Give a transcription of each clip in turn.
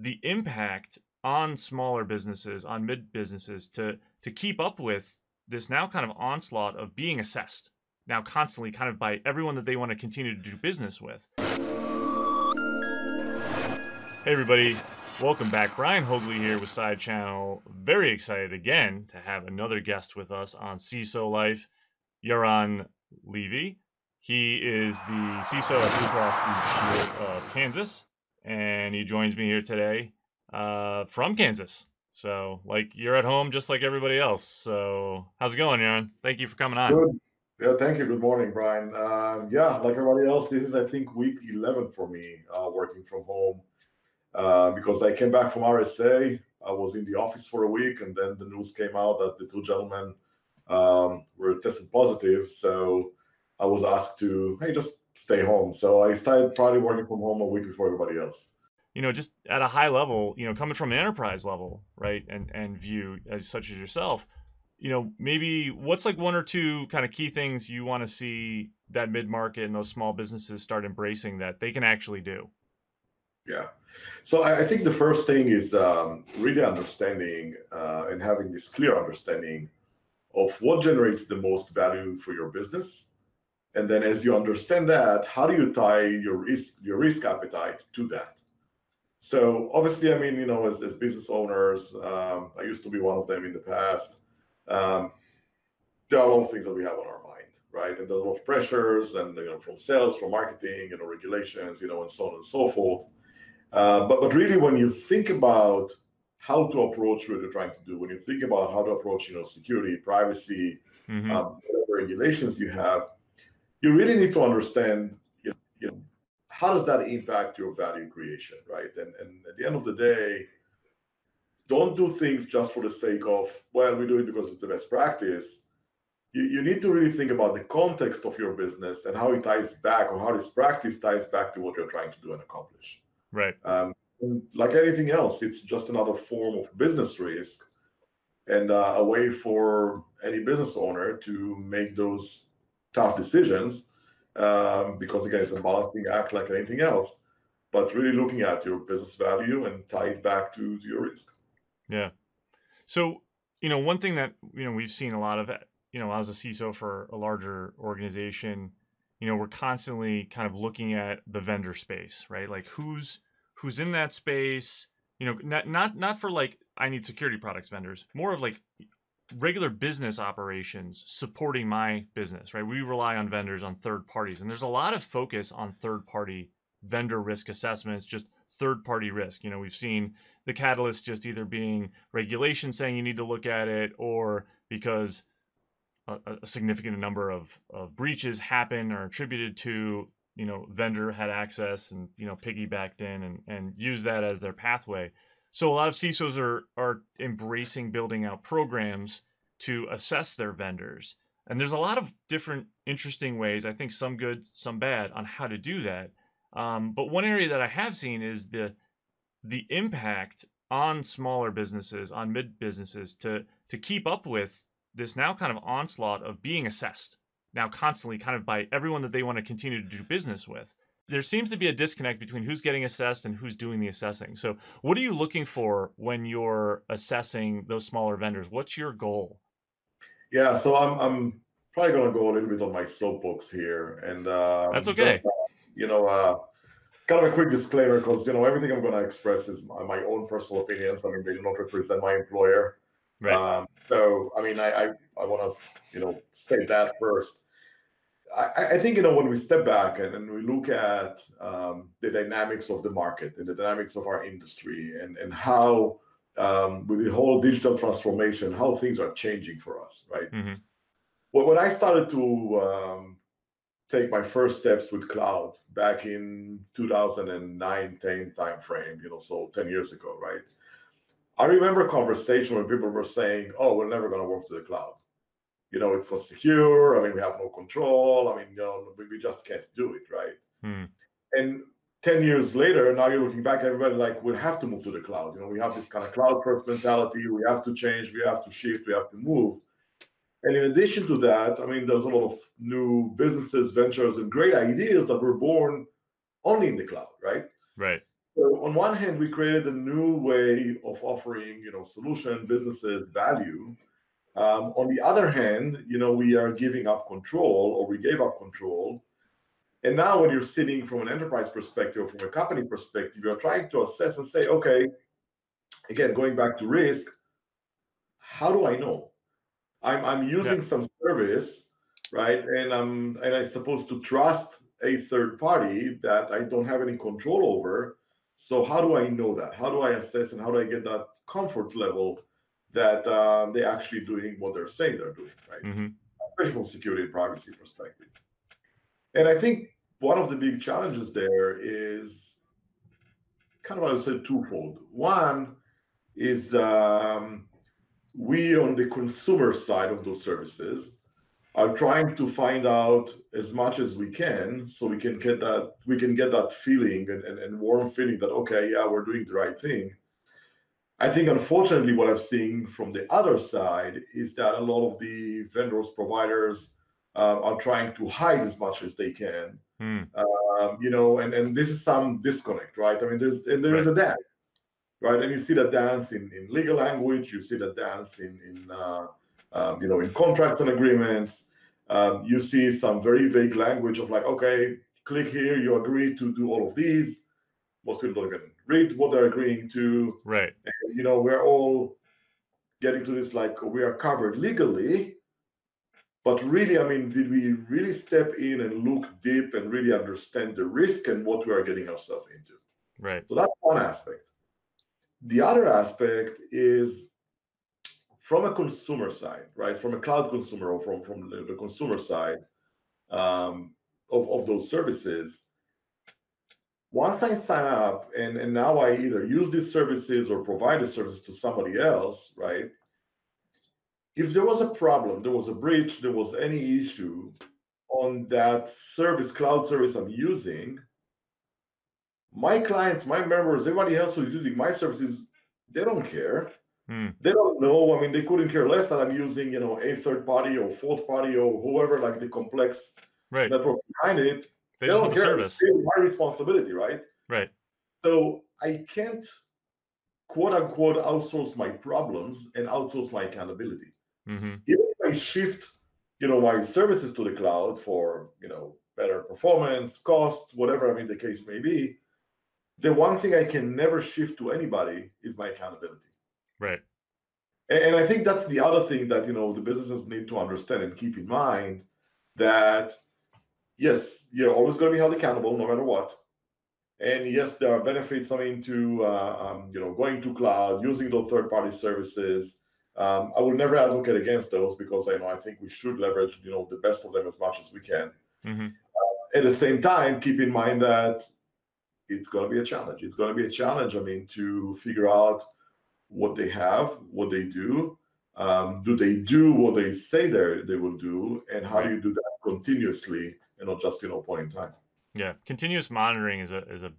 the impact on smaller businesses, on mid businesses to to keep up with this now kind of onslaught of being assessed now constantly kind of by everyone that they want to continue to do business with. Hey everybody, welcome back. Brian Haugli here with Side Channel. Very excited again to have another guest with us on CISO Life, Yaron Levy. He is the CISO at Blue Cross Blue Shield of Kansas, and he joins me here today uh, from Kansas. So, like, you're at home just like everybody else. So, how's it going, Yaron? Thank you for coming on. Good. Yeah, thank you. Good morning, Brian. Uh, yeah, like everybody else, this is, I think, week 11 for me uh, working from home uh, because I came back from RSA. I was in the office for a week, and then the news came out that the two gentlemen um, were tested positive. So I was asked to, hey, just stay home. So I started probably working from home a week before everybody else. You know, just at a high level, you know, coming from an enterprise level, right, and and view as such as yourself, you know, maybe what's like one or two kind of key things you want to see that mid market and those small businesses start embracing that they can actually do. Yeah. So I, I think the first thing is um, really understanding uh, and having this clear understanding of what generates the most value for your business and then as you understand that, how do you tie your risk, your risk appetite to that? So obviously, I mean, you know, as, as business owners, um, I used to be one of them in the past. Um, there are a lot of things that we have on our mind, right? And there's a lot of pressures, and you know, from sales, from marketing, you know, regulations, you know, and so on and so forth. Uh, but but really, when you think about how to approach what you're trying to do, when you think about how to approach, you know, security, privacy, mm-hmm. um, whatever regulations you have, you really need to understand, you know, how does that impact your value creation, right? And, and at the end of the day, don't do things just for the sake of, well, we do it because it's the best practice. You, you need to really think about the context of your business and how it ties back or how this practice ties back to what you're trying to do and accomplish. Right. Um, like anything else, it's just another form of business risk and uh, a way for any business owner to make those tough decisions um, because again, it's a balancing act like anything else. But really looking at your business value and tie it back to, your risk. Yeah. So you know, one thing that you know we've seen a lot of, you know, as a CISO for a larger organization, you know, we're constantly kind of looking at the vendor space, right? Like who's who's in that space. You know, not not not for like I need security products vendors, more of like regular business operations supporting my business, right? We rely on vendors, on third parties, and there's a lot of focus on third party vendor risk assessments, just third party risk. You know, we've seen the catalyst just either being regulation saying you need to look at it or because a, a significant number of, of breaches happen or attributed to you know vendor had access and you know piggybacked in and, and use that as their pathway so a lot of CISOs are are embracing building out programs to assess their vendors. And there's a lot of different interesting ways, I think some good, some bad, on how to do that. Um, but one area that I have seen is the the impact on smaller businesses, on mid businesses, to to keep up with this now kind of onslaught of being assessed now constantly, kind of by everyone that they want to continue to do business with there seems to be a disconnect between who's getting assessed and who's doing the assessing. So, what are you looking for when you're assessing those smaller vendors? What's your goal? Yeah, so I'm I'm probably going to go a little bit on my soapbox here, and uh, that's okay. Just, uh, you know, uh, kind of a quick disclaimer because you know everything I'm going to express is my, my, own personal opinions. I mean, they do not represent my employer. Right. Um, so, I mean, I I, I want to you know state that first. I, I think you know when we step back and, and we look at um, the dynamics of the market and the dynamics of our industry and and how um, with the whole digital transformation, how things are changing for us, right? Mm-hmm. Well, when I started to um, take my first steps with cloud back in 2009, 10 timeframe, you know, so 10 years ago, right? I remember a conversation where people were saying, "Oh, we're never going to work to the cloud." You know, it's not secure. I mean, we have no control. I mean, you know, we, we just can't do it, right? Hmm. And 10 years later, now you're looking back, everybody like, we have to move to the cloud. You know, we have this kind of cloud first mentality. We have to change, we have to shift, we have to move. And in addition to that, I mean, there's a lot of new businesses, ventures, and great ideas that were born only in the cloud, right? Right. So on one hand, we created a new way of offering, you know, solution businesses value. Um, on the other hand, you know, we are giving up control, or we gave up control. And now, when you're sitting from an enterprise perspective, or from a company perspective, you're trying to assess and say, okay, again, going back to risk, how do I know? I'm I'm using yeah. some service, right? And I'm and I'm supposed to trust a third party that I don't have any control over. So how do I know that? How do I assess and how do I get that comfort level that um, they're actually doing what they're saying they're doing, right? Mm-hmm. Especially from security and privacy perspective. And I think one of the big challenges there is kind of, I would say, twofold. One is um, we on the consumer side of those services are trying to find out as much as we can so we can get that we can get that feeling and, and, and warm feeling that okay yeah we're doing the right thing i think unfortunately what i'm seeing from the other side is that a lot of the vendors providers uh, are trying to hide as much as they can. Um, you know and, and this is some disconnect right? I mean there's and there is right. a dance right? And you see that dance in, in legal language. You see that dance in, in uh, um, you know, in contracts and agreements, um, you see some very vague language of like, okay, click here, you agree to do all of these. Most people don't even read what they're agreeing to. Right. And, you know, we're all getting to this like we are covered legally, but really, I mean, did we really step in and look deep and really understand the risk and what we are getting ourselves into? Right. So that's one aspect. The other aspect is from a consumer side, right? From a cloud consumer or from, from the, the consumer side um, of, of those services, once I sign up and, and now I either use these services or provide the service to somebody else, right? If there was a problem, there was a breach, there was any issue on that service, cloud service I'm using, my clients, my members, everybody else who's using my services, they don't care. Hmm. They don't know. I mean, they couldn't care less that I'm using, you know, a third party or fourth party or whoever, like the complex right. network behind it. They, they don't care. Service. It's my responsibility, right? Right. So I can't quote unquote outsource my problems and outsource my accountability. Mm-hmm. Even if I shift, you know, my services to the cloud for, you know, better performance, cost, whatever I mean the case may be, the one thing I can never shift to anybody is my accountability. Right. And I think that's the other thing that you know the businesses need to understand and keep in mind that yes, you're always going to be held accountable no matter what. And yes, there are benefits I mean to uh, um, you know going to cloud, using those third-party services. Um, I will never advocate against those because I know I think we should leverage you know the best of them as much as we can. Mm-hmm. Uh, at the same time, keep in mind that it's going to be a challenge. It's going to be a challenge. I mean, to figure out what they have, what they do. Um, do they do what they say they they will do, and how do you do that continuously and not just you know point in time? Yeah, continuous monitoring is a is a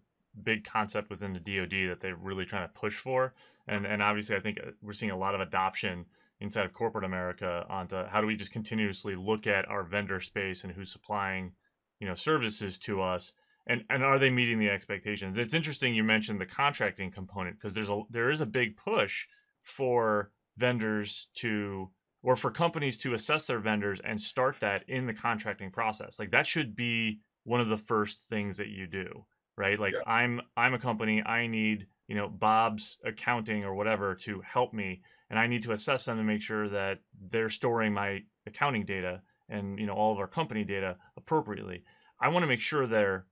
big concept within the DoD that they're really trying to push for, and and obviously I think uh, we're seeing a lot of adoption inside of corporate America onto how do we just continuously look at our vendor space and who's supplying you know services to us and and are they meeting the expectations? It's interesting you mentioned the contracting component because there's a there is a big push for vendors to or for companies to assess their vendors and start that in the contracting process. Like that should be one of the first things that you do, right? Like yeah. I'm I'm a company, I need, you know, Bob's accounting or whatever to help me and I need to assess them to make sure that they're storing my accounting data and, you know, all of our company data appropriately. I want to make sure they're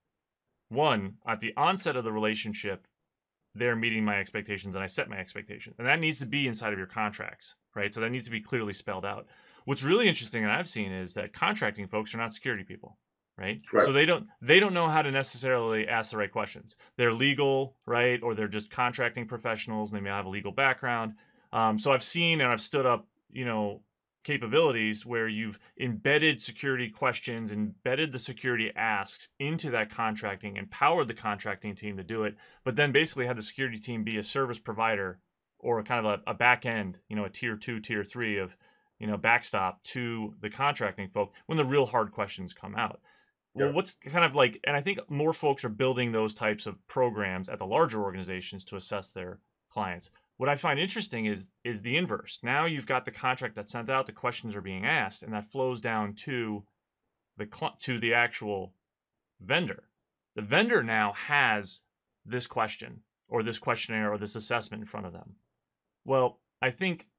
one at the onset of the relationship they're meeting my expectations and I set my expectations. And that needs to be inside of your contracts, right? So that needs to be clearly spelled out. What's really interesting and I've seen is that contracting folks are not security people, right? right? So they don't they don't know how to necessarily ask the right questions. They're legal, right? Or they're just contracting professionals and they may have a legal background. Um, so I've seen and I've stood up, you know, capabilities where you've embedded security questions, embedded the security asks into that contracting, empowered the contracting team to do it, but then basically had the security team be a service provider or a kind of a, a back end, you know, a tier two, tier three of, you know, backstop to the contracting folk when the real hard questions come out. well, Yeah. what's kind of like, and I think more folks are building those types of programs at the larger organizations to assess their clients. What I find interesting is is the inverse. Now you've got the contract that's sent out, the questions are being asked, and that flows down to the cl- to the actual vendor. The vendor now has this question or this questionnaire or this assessment in front of them. Well, I think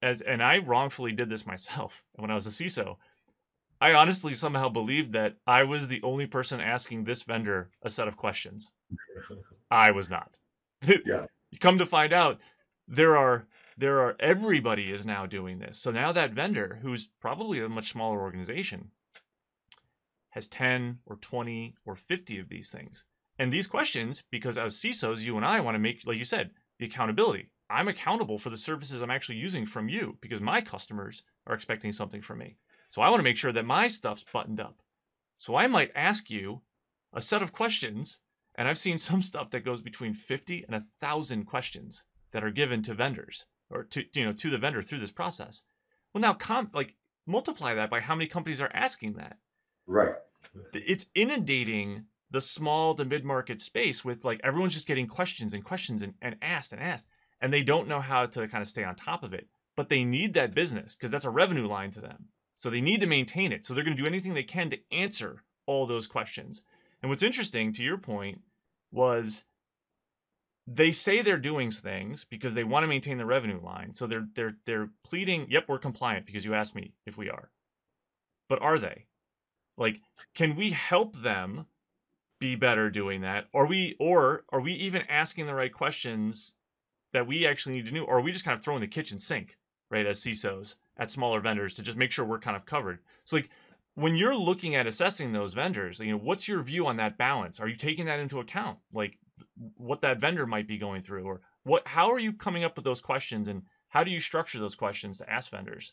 as and I wrongfully did this myself when I was a CISO. I honestly somehow believed that I was the only person asking this vendor a set of questions. I was not. Yeah. Come to find out, there are there are everybody is now doing this. So now that vendor, who's probably a much smaller organization, has 10 or 20 or 50 of these things. And these questions, because as CISOs, you and I want to make, like you said, the accountability. I'm accountable for the services I'm actually using from you because my customers are expecting something from me. So I want to make sure that my stuff's buttoned up. So I might ask you a set of questions, and I've seen some stuff that goes between 50 and a thousand questions that are given to vendors or to you know to the vendor through this process. Well, now comp like multiply that by how many companies are asking that. Right. It's inundating the small to mid market space with like everyone's just getting questions and questions and, and asked and asked, and they don't know how to kind of stay on top of it. But they need that business because that's a revenue line to them. So they need to maintain it. So they're going to do anything they can to answer all those questions. And what's interesting to your point was they say they're doing things because they want to maintain the revenue line. So they're they're they're pleading, "Yep, we're compliant because you asked me if we are." But are they? Like can we help them be better doing that? Are we or are we even asking the right questions that we actually need to know or are we just kind of throwing the kitchen sink, right, as CISOs at smaller vendors to just make sure we're kind of covered? So like when you're looking at assessing those vendors, you know, what's your view on that balance? Are you taking that into account? Like what that vendor might be going through or what how are you coming up with those questions and how do you structure those questions to ask vendors?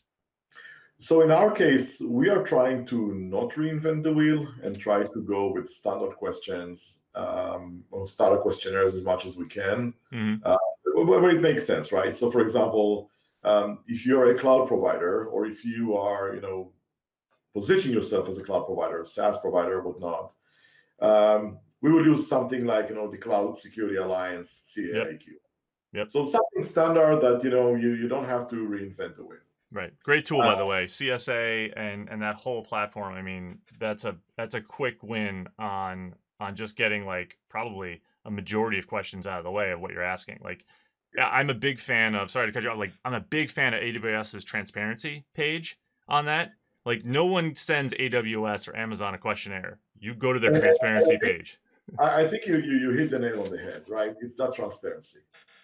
So in our case, we are trying to not reinvent the wheel and try to go with standard questions um, or standard questionnaires as much as we can, Mm-hmm. uh, where it makes sense, right? So for example, um, if you're a cloud provider or if you are, you know, position yourself as a cloud provider, SaaS provider, whatnot, um, we would use something like, you know, the Cloud Security Alliance CAIQ. Yep. So something standard that, you know, you, you don't have to reinvent the wheel. Right. Great tool by the Uh, way. CSA and and that whole platform. I mean, that's a that's a quick win on on just getting like probably a majority of questions out of the way of what you're asking. Like yeah, I'm a big fan of sorry to cut you off, like I'm a big fan of AWS's transparency page on that. Like no one sends AWS or Amazon a questionnaire. You go to their transparency page. I, I think you, you, you hit the nail on the head, right? It's not transparency.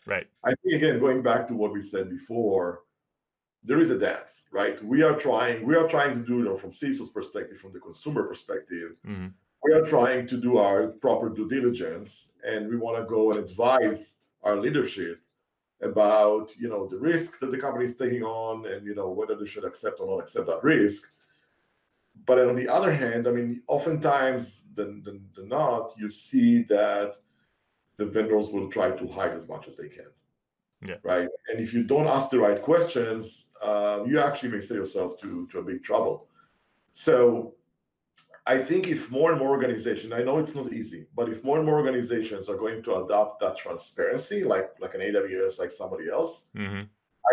Right. I think again, going back to what we said before, there is a dance, right? We are trying, we are trying to do, you know, from CISO's perspective, from the consumer perspective, hmm we are trying to do our proper due diligence, and we want to go and advise our leadership about, you know, the risk that the company is taking on, and you know whether they should accept or not accept that risk. But on the other hand, I mean, oftentimes than, not, you see that the vendors will try to hide as much as they can. Yeah. Right. And if you don't ask the right questions, uh, you actually may set yourself to, to a big trouble. So I think if more and more organizations, I know it's not easy, but if more and more organizations are going to adopt that transparency, like like an AWS, like somebody else, hmm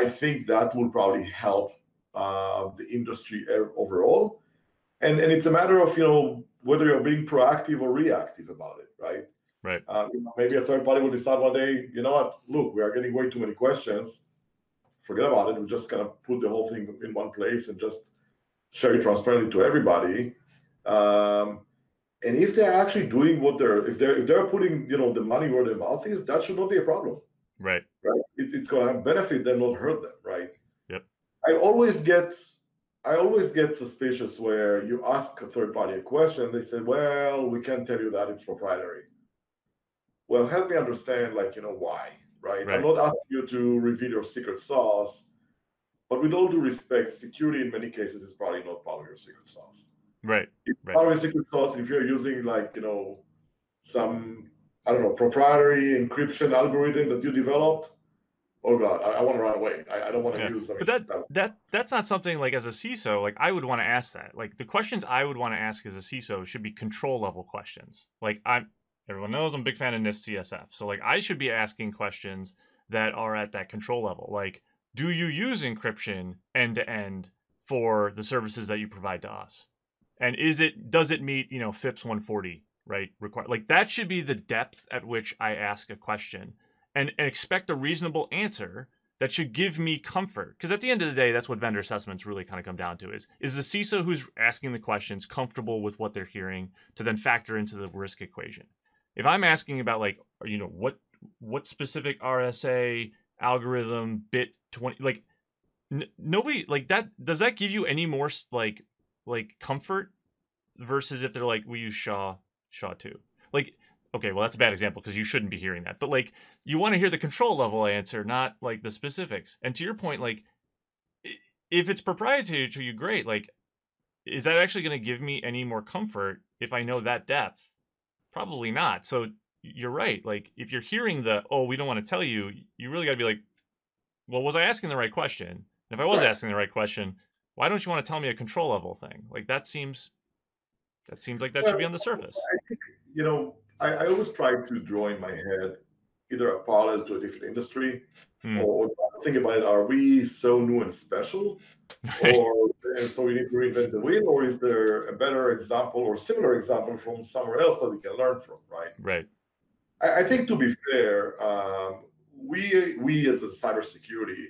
I think that will probably help uh, the industry overall. And and it's a matter of you know whether you're being proactive or reactive about it, right? Right. Uh, you know, maybe a third party will decide one day, you know what? Look, we are getting way too many questions. Forget about it. We're just gonna put the whole thing in one place and just share it transparently to everybody. Um, and if they're actually doing what they're if they're if they're putting you know the money where their mouth is, that should not be a problem Right. right? It, it's going to benefit them, not hurt them, right? Yep. I always get, I always get suspicious where you ask a third party a question, they say, "Well, we can't tell you that it's proprietary." Well, help me understand, like you know, why, right? Right. I'm not asking you to reveal your secret sauce, but with all due respect, security in many cases is probably not part of your secret sauce. Right. It's Right. part of your secret sauce if you're using like you know some I don't know proprietary encryption algorithm that you developed oh god, I, I want to run away. I, I don't want to Yeah. use. I mean, But that that that's not something like as a CISO, like I would want to ask that. Like the questions I would want to ask as a CISO should be control level questions. Like I'm everyone knows I'm a big fan of NIST CSF. So like I should be asking questions that are at that control level. Like, do you use encryption end to end for the services that you provide to us? And is it does it meet, you know, FIPS 140, right? Require like that should be the depth at which I ask a question and, and expect a reasonable answer that should give me comfort. Because at the end of the day, that's what vendor assessments really kind of come down to is is the CISO who's asking the questions comfortable with what they're hearing to then factor into the risk equation. If I'm asking about like you know what what specific RSA algorithm bit 20 like n- nobody like that does that give you any more like like comfort versus if they're like we use SHA SHA 2. Like okay, well that's a bad example because you shouldn't be hearing that. But like you want to hear the control level answer, not like the specifics. And to your point, like if it's proprietary to you, great. Like, is that actually going to give me any more comfort if I know that depth? Probably not. So you're right. Like if you're hearing the oh we don't want to tell you, you really got to be like, well, was I asking the right question? And if I was Right. asking the right question, why don't you want to tell me a control level thing? Like that seems that seems like that should be on the surface. I think you know, I, I always try to draw in my head either a parallel to a different industry Hmm. or think about it. Are we so new and special, or and so we need to reinvent the wheel, or is there a better example or similar example from somewhere else that we can learn from? Right. right. I, I think to be fair, um, we we as a cybersecurity,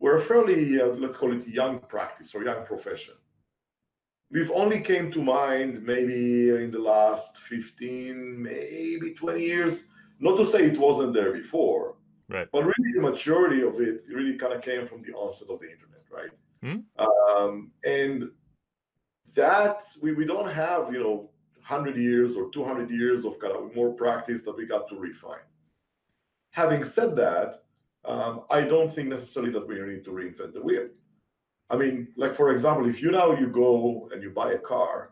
we're a fairly uh, let's call it young practice or young profession. We've only came to mind maybe in the last 15, maybe 20 years. Not to say it wasn't there before, Right. but really the maturity of it really kind of came from the onset of the internet, right? Hmm. Um, and that we, we don't have you know 100 years or 200 years of kind of more practice that we got to refine. Having said that, um, I don't think necessarily that we need to reinvent the wheel. I mean, like for example, if you now you go and you buy a car,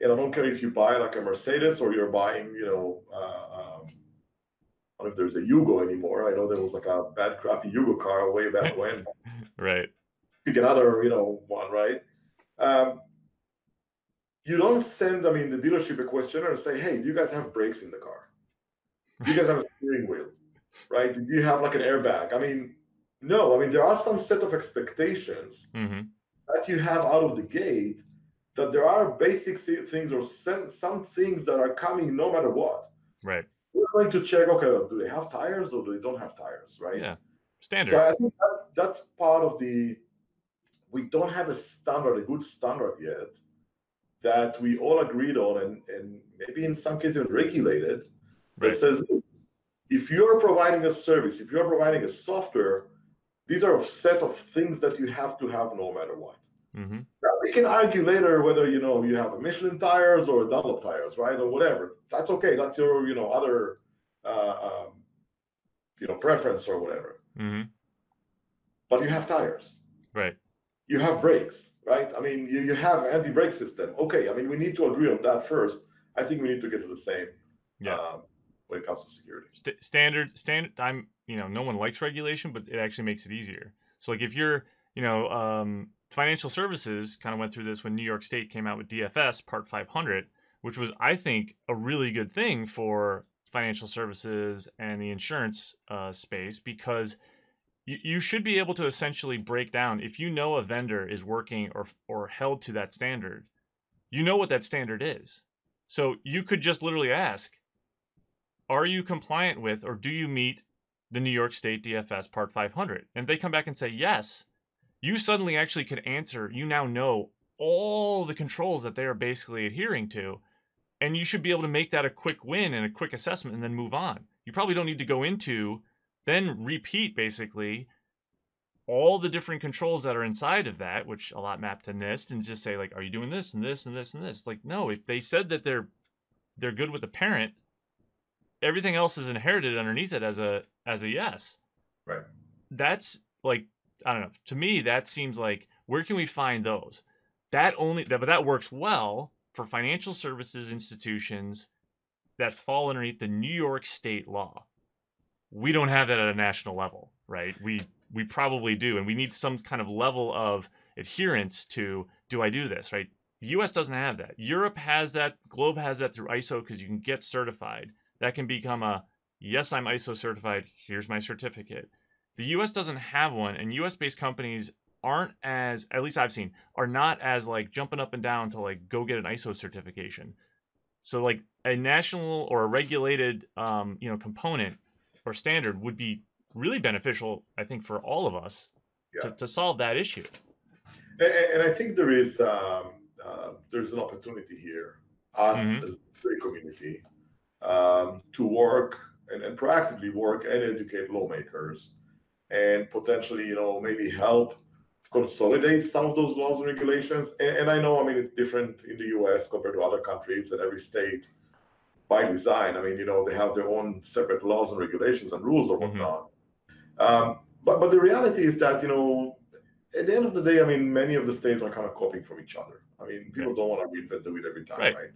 and I don't care if you buy like a Mercedes or you're buying, you know, uh, um, I don't know if there's a Yugo anymore. I know there was like a bad, crappy Yugo car way back when. Right. You Pick another, you know, one, right? Um, you don't send, I mean, the dealership a questionnaire and say, hey, do you guys have brakes in the car? Do you guys have a steering wheel? Right? Do you have like an airbag? I mean, no. I mean, there are some set of expectations hmm that you have out of the gate that there are basic things or some, things that are coming no matter what. Right. We're going to check, okay, do they have tires or do they don't have tires, right? Yeah. So Standards. I think that, that's part of the, we don't have a standard, a good standard yet that we all agreed on and, and maybe in some cases regulated Right. that says, if you're providing a service, if you're providing a software, these are a set of things that you have to have no matter what. hmm Now we can argue later whether you know you have a Michelin tires or Dunlop tires, right, or whatever. That's okay. That's your you know other uh, um, you know preference or whatever. hmm But you have tires. Right. You have brakes, right? I mean, you, you have anti-brake system. Okay. I mean, we need to agree on that first. I think we need to get to the same Yeah. um, when it comes to security. St- standard standard i'm you know no one likes regulation but it actually makes it easier. So like if you're you know um, financial services kind of went through this when new york state came out with dfs part 500 which was i think a really good thing for financial services and the insurance uh, space because you, you should be able to essentially break down if you know a vendor is working or or held to that standard you know what that standard is. So you could just literally ask are you compliant with or do you meet the New York State DFS Part 500? And if they come back and say yes, you suddenly actually could answer, you now know all the controls that they are basically adhering to. And you should be able to make that a quick win and a quick assessment and then move on. You probably don't need to go into, then repeat basically all the different controls that are inside of that, which a lot map to NIST, and just say, like, are you doing this and this and this and this? Like, no, if they said that they're they're good with the parent, everything else is inherited underneath it as a as a yes. Right. That's like I don't know. To me, that seems like where can we find those? That only that, but that works well for financial services institutions that fall underneath the New York State law. we don't have that at a national level, right? We we probably do, and we need some kind of level of adherence to do I do this, right? The US doesn't have that. Europe has that, Globe has that through ISO because you can get certified. That can become a yes, I'm ISO certified, here's my certificate. The US doesn't have one, and US based companies aren't as, at least I've seen, are not as like jumping up and down to like go get an ISO certification. So like a national or a regulated um, you know component or standard would be really beneficial, I think, for all of us yeah. to, to solve that issue. And, and I think there is um, uh, there's an opportunity here us mm-hmm. a community to work and, and proactively work and educate lawmakers and potentially, you know, maybe help consolidate some of those laws and regulations. And, and I know, I mean, it's different in the U.S. compared to other countries, and every state, by design, I mean, you know, they have their own separate laws and regulations and rules or mm-hmm. whatnot. Mm-hmm. Um, but but the reality is that you know, at the end of the day, I mean, many of the states are kind of copying from each other. I mean, people don't want to reinvent the wheel every time, right? right?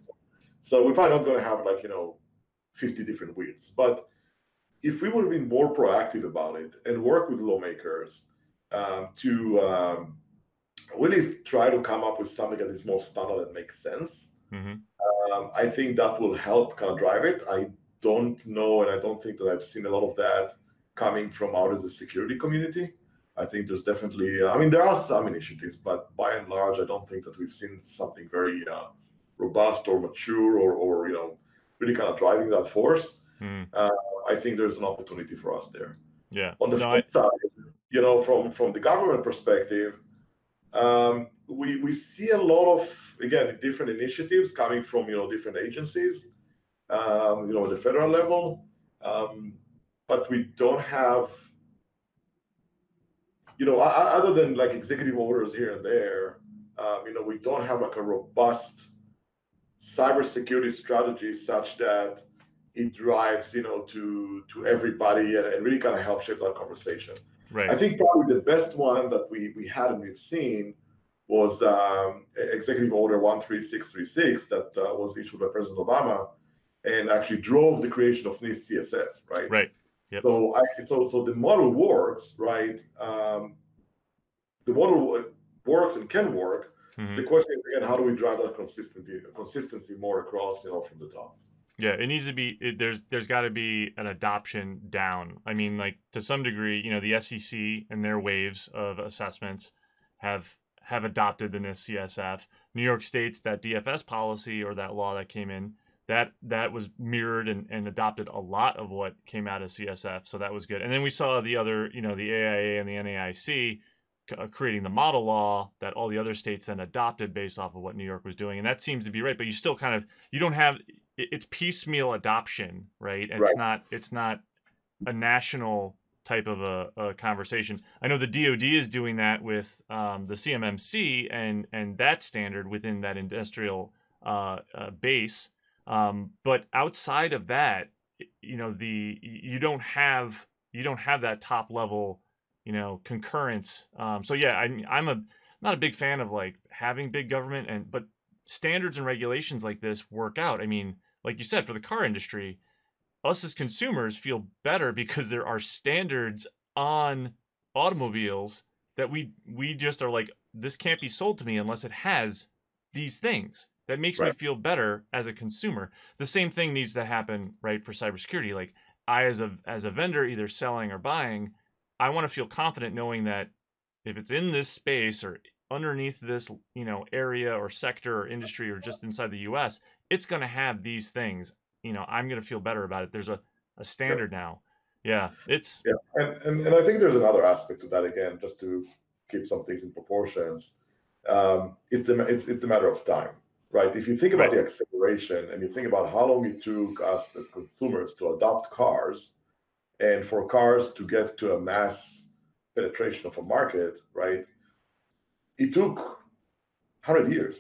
So we're probably not going to have like you know, 50 different wheels, but if we would have been more proactive about it and work with lawmakers um, to um, really try to come up with something that is more standard and makes sense, mm-hmm. um, I think that will help kind of drive it. I don't know, and I don't think that I've seen a lot of that coming from out of the security community. I think there's definitely, uh, I mean, there are some initiatives, but by and large, I don't think that we've seen something very uh, robust or mature or, or, you know, really kind of driving that force. Mm. Uh, I think there's an opportunity for us there. Yeah. On the no, flip I... side, you know, from from the government perspective, um, we we see a lot of again different initiatives coming from you know different agencies, um, you know, at the federal level, um, but we don't have, you know, other than like executive orders here and there, um, you know, we don't have like a robust cybersecurity strategy such that it drives, you know, to to everybody and, and really kind of helps shape that conversation. Right. I think probably the best one that we we had and we've seen was um, Executive Order 13636 that uh, was issued by President Obama and actually drove the creation of NIST CSF, right? Right. Yep. So, I, so, so the model works, right? Um, the model works and can work. Mm-hmm. The question is again, how do we drive that consistency, consistency more across, you know, from the top? Yeah, it needs to be. It, there's there's got to be an adoption down. I mean, like to some degree, you know, the SEC and their waves of assessments have have adopted the NIST CSF. New York State's that DFS policy or that law that came in that that was mirrored and, and adopted a lot of what came out of CSF, so that was good. And then we saw the other, you know, the AIA and the NAIC creating the model law that all the other states then adopted based off of what New York was doing, and that seems to be right. But you still kind of you don't have it's piecemeal adoption, right? right. It's not it's not a national type of a, a, conversation. I know the DoD is doing that with um, the CMMC and and that standard within that industrial uh, uh, base. Um, but outside of that, you know, the you don't have you don't have that top level, you know, concurrence. Um, so yeah, I, I'm a not a big fan of like having big government and but standards and regulations like this work out. I mean, like you said, for the car industry, us as consumers feel better because there are standards on automobiles that we we just are like this can't be sold to me unless it has these things that makes right. me feel better as a consumer the same thing needs to happen right for cybersecurity like i as a as a vendor either selling or buying i want to feel confident knowing that if it's in this space or underneath this you know area or sector or industry or just inside the us it's going to have these things. You know, I'm going to feel better about it. There's a, a standard yeah. now. Yeah, it's yeah, and, and and I think there's another aspect to that again, just to keep some things in proportions. Um, it's a it's, it's a matter of time, right? If you think about right. the acceleration and you think about how long it took us as consumers to adopt cars, and for cars to get to a mass penetration of a market, right? It took 100 years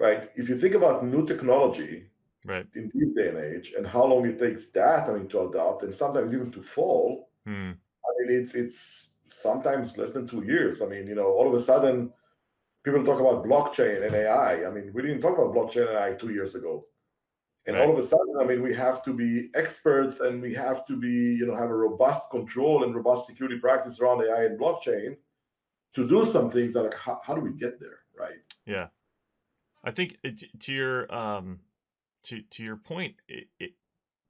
right? If you think about new technology right. in this day and age and how long it takes that, I mean, to adopt and sometimes even to fall, hmm. I mean, it's it's sometimes less than two years. I mean, you know, all of a sudden, people talk about blockchain and AI. I mean, we didn't talk about blockchain and AI two years ago. And Right. all of a sudden, I mean, we have to be experts and we have to be, you know, have a robust control and robust security practice around AI and blockchain to do some things that, like, how, how do we get there, right? Yeah, I think it, to your um, to to your point, it, it,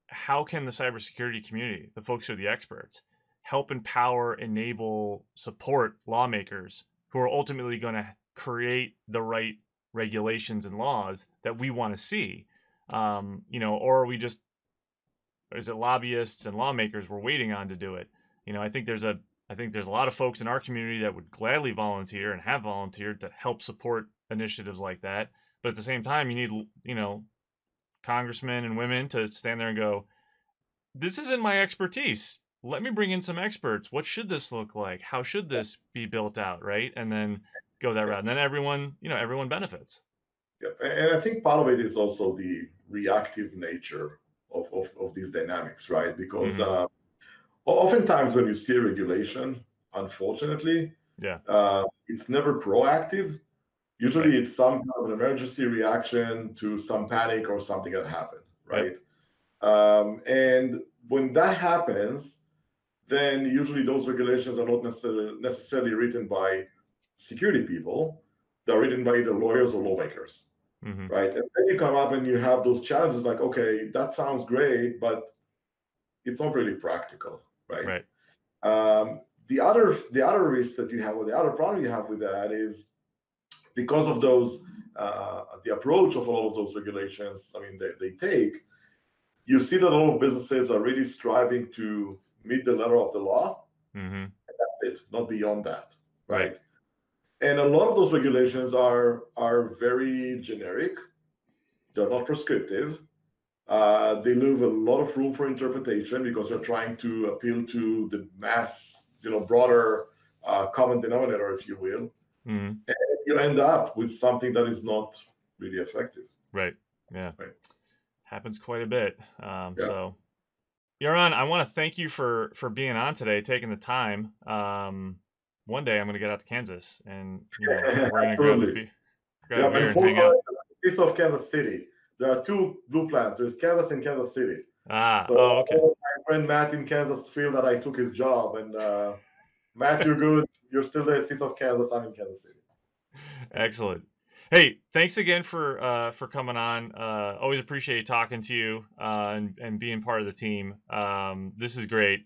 how can the cybersecurity community, the folks who are the experts, help empower, enable, support lawmakers who are ultimately going to create the right regulations and laws that we want to see? Um, you know, or are we just is it lobbyists and lawmakers we're waiting on to do it? You know, I think there's a I think there's a lot of folks in our community that would gladly volunteer and have volunteered to help support initiatives like that. But at the same time, you need, you know, congressmen and women to stand there and go, this isn't my expertise. Let me bring in some experts. What should this look like? How should this be built out? Right. And then go that route. And then everyone, you know, everyone benefits. Yeah. And I think part of it is also the reactive nature of, of, of these dynamics, right? Because Mhm. uh, oftentimes when you see regulation, unfortunately, Yeah. uh, it's never proactive. Usually it's some kind of an emergency reaction to some panic or something that happened, right? Um, and when that happens, then usually those regulations are not necessarily, necessarily written by security people. They're written by either lawyers or lawmakers hmm right? And then you come up and you have those challenges like, okay, that sounds great, but it's not really practical, right? Right. Um, the other the other risk that you have, or the other problem you have with that is because of those uh, the approach of all of those regulations. I mean, they, they take. You see that a lot of businesses are really striving to meet the letter of the law. hmm It's not beyond that, Right. right? And a lot of those regulations are are very generic. They're not prescriptive. Uh, they leave a lot of room for interpretation because they're trying to appeal to the mass, you know, broader uh, common denominator, if you will. hmm You end up with something that is not really effective. Right. Yeah. Right. Happens quite a bit. Um, Yeah. So, Yaron, I want to thank you for for being on today, taking the time. Um, one day I'm going to get out to Kansas, and you know, we're going to grab a, be- grab Yeah, a beer and hang out. piece of Kansas City. There are two blue plants. There's Kansas and Kansas City. Ah. So Oh, okay. my friend Matt in Kansas feel that I took his job, and uh, Matt, you're good. You're still the CISO of Kansas. I'm in Kansas City. Excellent. Hey, thanks again for uh, for coming on. Uh, always appreciate talking to you uh, and and being part of the team. Um, this is great.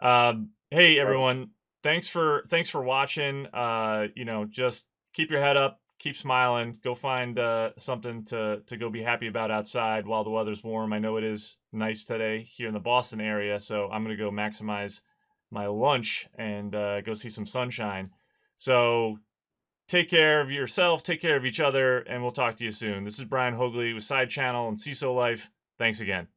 Um, hey everyone, thanks for thanks for watching. Uh, you know, just keep your head up, keep smiling. Go find uh, something to to go be happy about outside while the weather's warm. I know it is nice today here in the Boston area, so I'm gonna go maximize my lunch and uh, go see some sunshine. So take care of yourself, take care of each other, and we'll talk to you soon. This is Brian Haugli with Side Channel and CISO Life. Thanks again.